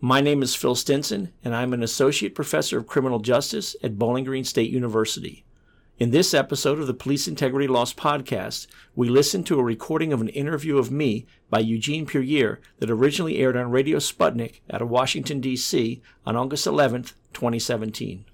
My name is Phil Stinson, and I'm an Associate Professor of Criminal Justice at Bowling Green State University. In this episode of the Police Integrity Lost podcast, we listen to a recording of an interview of me by Eugene Puryear that originally aired on Radio Sputnik out of Washington, D.C. on August 11th, 2017.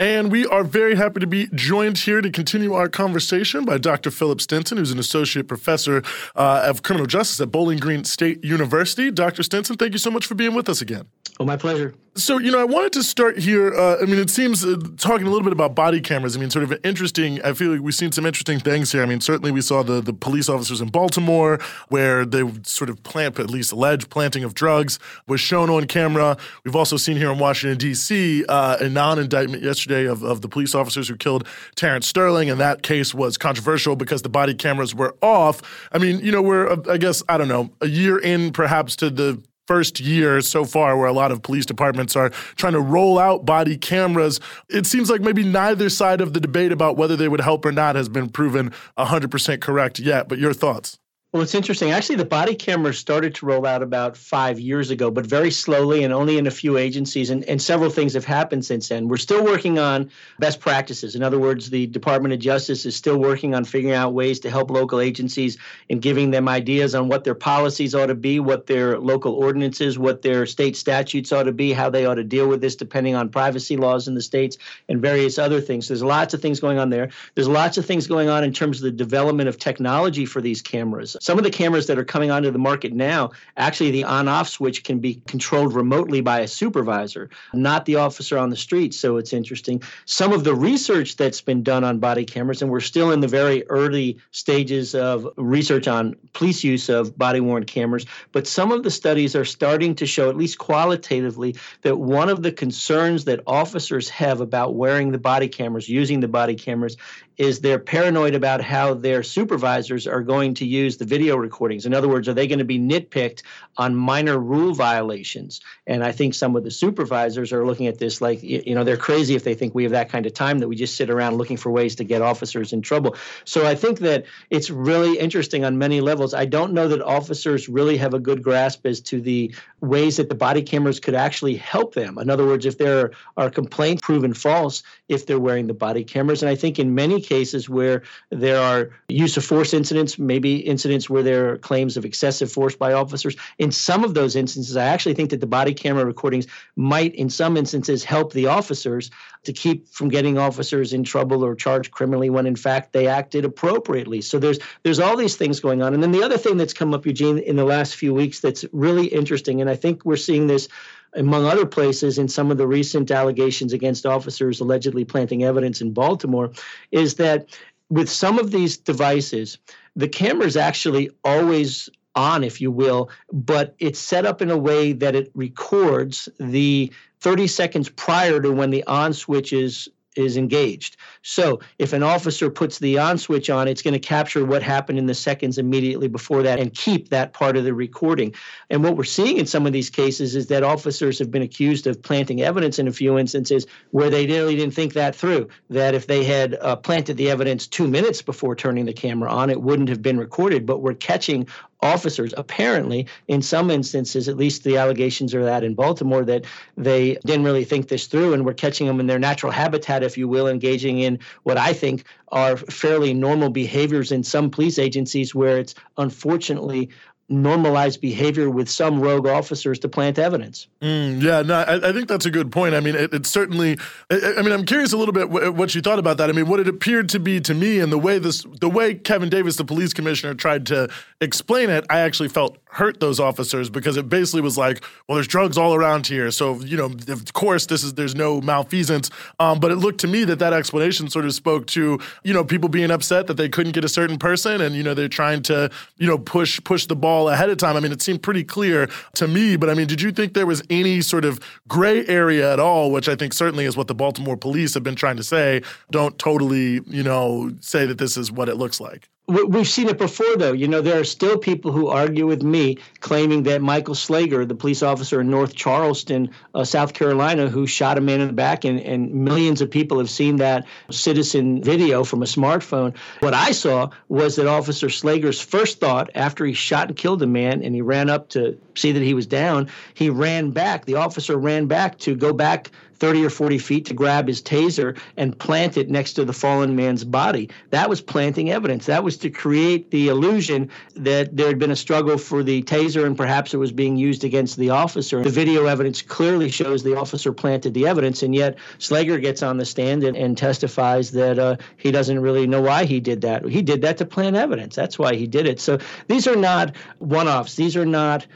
And we are very happy to be joined here to continue our conversation by Dr. Philip Stinson, who's an associate professor uh, of criminal justice at Bowling Green State University. Dr. Stinson, thank you so much for being with us again. Oh, my pleasure. So, you know, I wanted to start here. Uh, I mean, it seems uh, talking a little bit about body cameras. I mean, sort of interesting. I feel like we've seen some interesting things here. I mean, certainly we saw the, the police officers in Baltimore where they sort of plant, at least alleged planting of drugs was shown on camera. We've also seen here in Washington, D.C., uh, a non indictment yesterday of, of the police officers who killed Terrence Sterling. And that case was controversial because the body cameras were off. I mean, you know, we're, uh, I guess, I don't know, a year in perhaps to the first year so far where a lot of police departments are trying to roll out body cameras. It seems like maybe neither side of the debate about whether they would help or not has been proven 100% correct yet. But your thoughts? Well, it's interesting. Actually, the body cameras started to roll out about five years ago, but very slowly and only in a few agencies. And, and several things have happened since then. We're still working on best practices. In other words, the Department of Justice is still working on figuring out ways to help local agencies and giving them ideas on what their policies ought to be, what their local ordinances, what their state statutes ought to be, how they ought to deal with this, depending on privacy laws in the states and various other things. There's lots of things going on there. There's lots of things going on in terms of the development of technology for these cameras. Some of the cameras that are coming onto the market now, actually the on off switch can be controlled remotely by a supervisor, not the officer on the street. So it's interesting. Some of the research that's been done on body cameras, and we're still in the very early stages of research on police use of body worn cameras, but some of the studies are starting to show, at least qualitatively, that one of the concerns that officers have about wearing the body cameras, using the body cameras, is they're paranoid about how their supervisors are going to use the video recordings. In other words, are they going to be nitpicked on minor rule violations? And I think some of the supervisors are looking at this like, you know, they're crazy if they think we have that kind of time that we just sit around looking for ways to get officers in trouble. So I think that it's really interesting on many levels. I don't know that officers really have a good grasp as to the ways that the body cameras could actually help them. In other words, if there are complaints proven false if they're wearing the body cameras. And I think in many cases where there are use of force incidents, maybe incidents where there are claims of excessive force by officers. In some of those instances, I actually think that the body camera recordings might, in some instances, help the officers to keep from getting officers in trouble or charged criminally when in fact they acted appropriately. So there's there's all these things going on. And then the other thing that's come up, Eugene, in the last few weeks that's really interesting, and I think we're seeing this among other places in some of the recent allegations against officers allegedly planting evidence in Baltimore, is that with some of these devices, the camera is actually always on, if you will, but it's set up in a way that it records the 30 seconds prior to when the on switch is is engaged. So if an officer puts the on switch on, it's going to capture what happened in the seconds immediately before that and keep that part of the recording. And what we're seeing in some of these cases is that officers have been accused of planting evidence in a few instances where they really didn't think that through. That if they had uh, planted the evidence two minutes before turning the camera on, it wouldn't have been recorded. But we're catching officers. Apparently in some instances at least the allegations are that in baltimore that they didn't really think this through and we're catching them in their natural habitat if you will engaging in what i think are fairly normal behaviors in some police agencies where it's unfortunately normalized behavior with some rogue officers to plant evidence. Mm, yeah, no, I, I, think that's a good point. I mean, it, it certainly. I, I, mean, I'm curious a little bit what you thought about that. I mean, what it appeared to be to me, and the way this, the way Kevin Davis, the police commissioner, tried to explain it, I actually felt hurt those officers because it basically was like, well, there's drugs all around here, so you know, of course, this is there's no malfeasance. Um, but it looked to me that that explanation sort of spoke to you know people being upset that they couldn't get a certain person, and you know they're trying to you know push push the ball ahead of time. I mean, it seemed pretty clear to me, but I mean, did you think there was any sort of gray area at all, which I think certainly is what the Baltimore police have been trying to say? Don't totally, you know, say that this is what it looks like we've seen it before, though. You know, there are still people who argue with me, claiming that Michael Slager, the police officer in North Charleston, uh, South Carolina, who shot a man in the back, and, and millions of people have seen that citizen video from a smartphone. What I saw was that Officer Slager's first thought after he shot and killed a man and he ran up to see that he was down, he ran back. The officer ran back to go back 30 or 40 feet to grab his taser and plant it next to the fallen man's body. That was planting evidence. That was to create the illusion that there had been a struggle for the taser and perhaps it was being used against the officer. The video evidence clearly shows the officer planted the evidence, and yet Slager gets on the stand and, and testifies that uh, he doesn't really know why he did that. He did that to plant evidence. That's why he did it. So these are not one offs. These are not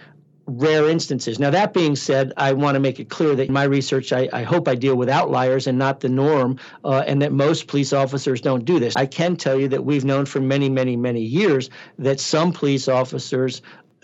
rare instances. Now, that being said, I want to make it clear that in my research, I, I hope I deal with outliers and not the norm, uh, and that most police officers don't do this. I can tell you that we've known for many, many, many years that some police officers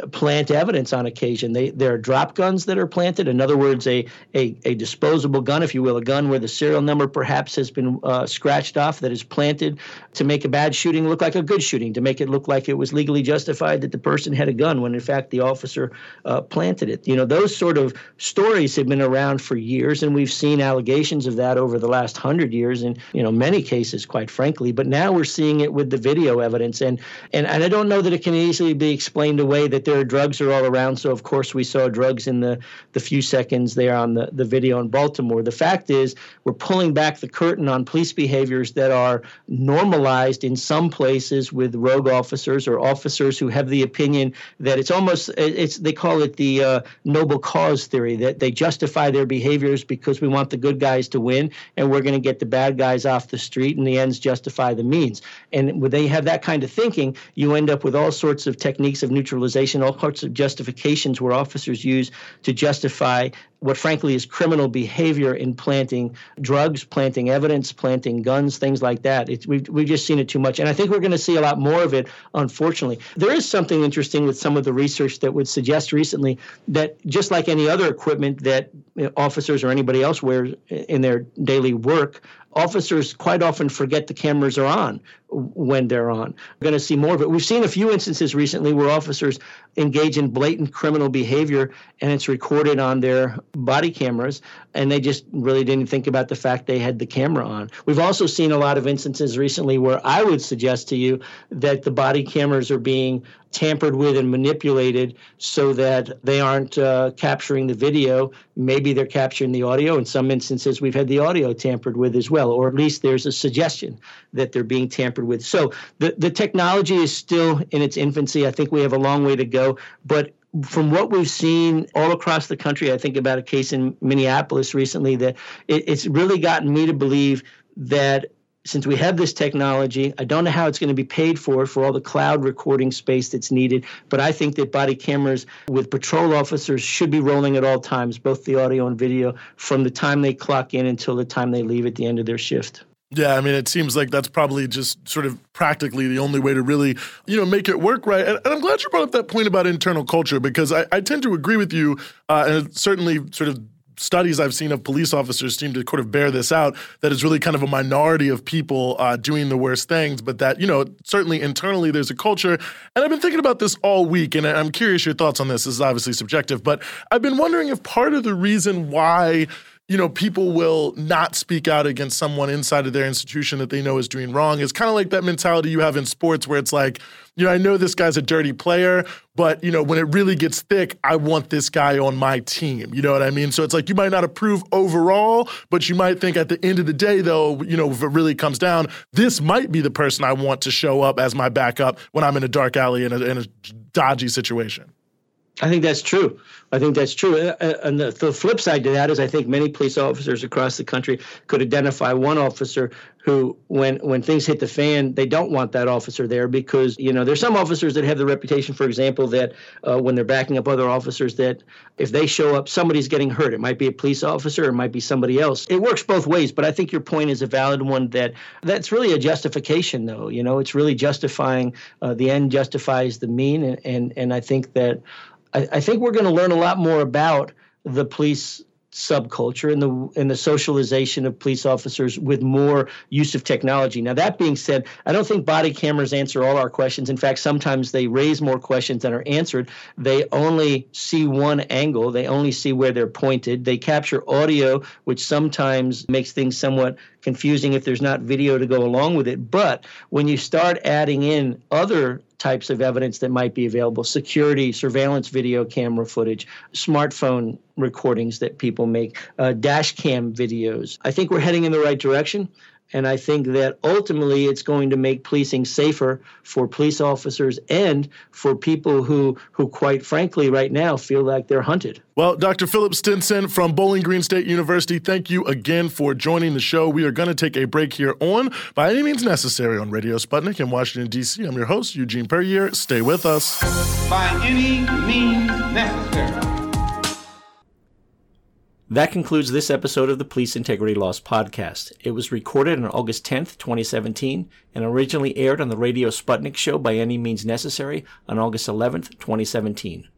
plant evidence on occasion. They, there are drop guns that are planted. In other words, a, a, a disposable gun, if you will, a gun where the serial number perhaps has been uh, scratched off that is planted to make a bad shooting look like a good shooting, to make it look like it was legally justified that the person had a gun when in fact the officer uh, planted it. You know, those sort of stories have been around for years, and we've seen allegations of that over the last hundred years in you know many cases, quite frankly. But now we're seeing it with the video evidence, and and, and I don't know that it can easily be explained away that there drugs are all around. So of course we saw drugs in the the few seconds there on the the video in Baltimore. The fact is we're pulling back the curtain on police behaviors that are normalized in some places with rogue officers or officers who have the opinion that it's almost it's they call it the uh, noble cause theory that they justify their behaviors because we want the good guys to win and we're going to get the bad guys off the street and the ends justify the means. And when they have that kind of thinking, you end up with all sorts of techniques of neutralization all sorts of justifications where officers use to justify what frankly is criminal behavior in planting drugs, planting evidence, planting guns, things like that. It's, we've, we've just seen it too much. And I think we're going to see a lot more of it, unfortunately. There is something interesting with some of the research that would suggest recently that just like any other equipment that officers or anybody else wears in their daily work, officers quite often forget the cameras are on when they're on. We're going to see more of it. We've seen a few instances recently where officers engage in blatant criminal behavior and it's recorded on their body cameras and they just really didn't think about the fact they had the camera on. We've also seen a lot of instances recently where I would suggest to you that the body cameras are being tampered with and manipulated so that they aren't uh, capturing the video. Maybe they're capturing the audio. In some instances, we've had the audio tampered with as well, or at least there's a suggestion that they're being tampered with. So the, the technology is still in its infancy. I think we have a long way to go, but from what we've seen all across the country, I think about a case in Minneapolis recently that it, it's really gotten me to believe that since we have this technology, I don't know how it's going to be paid for for all the cloud recording space that's needed, but I think that body cameras with patrol officers should be rolling at all times, both the audio and video, from the time they clock in until the time they leave at the end of their shift. Yeah, I mean, it seems like that's probably just sort of practically the only way to really, you know, make it work right. And, and I'm glad you brought up that point about internal culture because I, I tend to agree with you, uh, and certainly sort of studies I've seen of police officers seem to sort of bear this out that it's really kind of a minority of people uh, doing the worst things, but that, you know, certainly internally there's a culture. And I've been thinking about this all week, and I'm curious your thoughts on this. This is obviously subjective, but I've been wondering if part of the reason why you know, people will not speak out against someone inside of their institution that they know is doing wrong. It's kind of like that mentality you have in sports where it's like, you know, I know this guy's a dirty player, but, you know, when it really gets thick, I want this guy on my team. You know what I mean? So it's like you might not approve overall, but you might think at the end of the day, though, you know, if it really comes down, this might be the person I want to show up as my backup when I'm in a dark alley in a, in a dodgy situation. I think that's true. I think that's true. Uh, uh, and the, the, flip side to that is, I think many police officers across the country could identify one officer who, when when things hit the fan, they don't want that officer there because you know there's some officers that have the reputation, for example, that uh, when they're backing up other officers, that if they show up, somebody's getting hurt. It might be a police officer, it might be somebody else. It works both ways, but I think your point is a valid one. That that's really a justification, though. You know, it's really justifying uh, the end justifies the mean, and and, and I think that I, I think we're going to learn a lot more about the police subculture and the and the socialization of police officers with more use of technology. Now that being said, I don't think body cameras answer all our questions. In fact, sometimes they raise more questions than are answered. They only see one angle, they only see where they're pointed. They capture audio which sometimes makes things somewhat confusing if there's not video to go along with it. But when you start adding in other types of evidence that might be available security, surveillance video camera footage, smartphone recordings that people make, uh, dash cam videos. I think we're heading in the right direction. And I think that ultimately it's going to make policing safer for police officers and for people who, who quite frankly, right now feel like they're hunted. Well, Dr. Philip Stinson from Bowling Green State University, thank you again for joining the show. We are going to take a break here on By Any Means Necessary on Radio Sputnik in Washington, D.C. I'm your host, Eugene Puryear. Stay with us. By any means necessary. That concludes this episode of the Police Integrity Lost podcast. It was recorded on August 10th, 2017, and originally aired on the Radio Sputnik show by any means necessary on August 11th, 2017.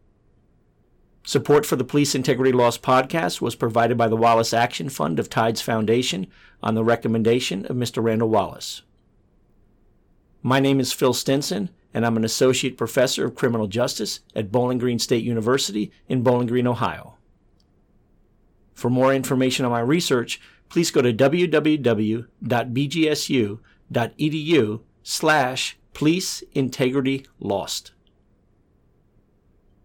Support for the Police Integrity Lost podcast was provided by the Wallace Action Fund of Tides Foundation on the recommendation of Mr. Randall Wallace. My name is Phil Stinson, and I'm an associate professor of criminal justice at Bowling Green State University in Bowling Green, Ohio. For more information on my research, please go to www.bgsu.edu slash police integrity lost.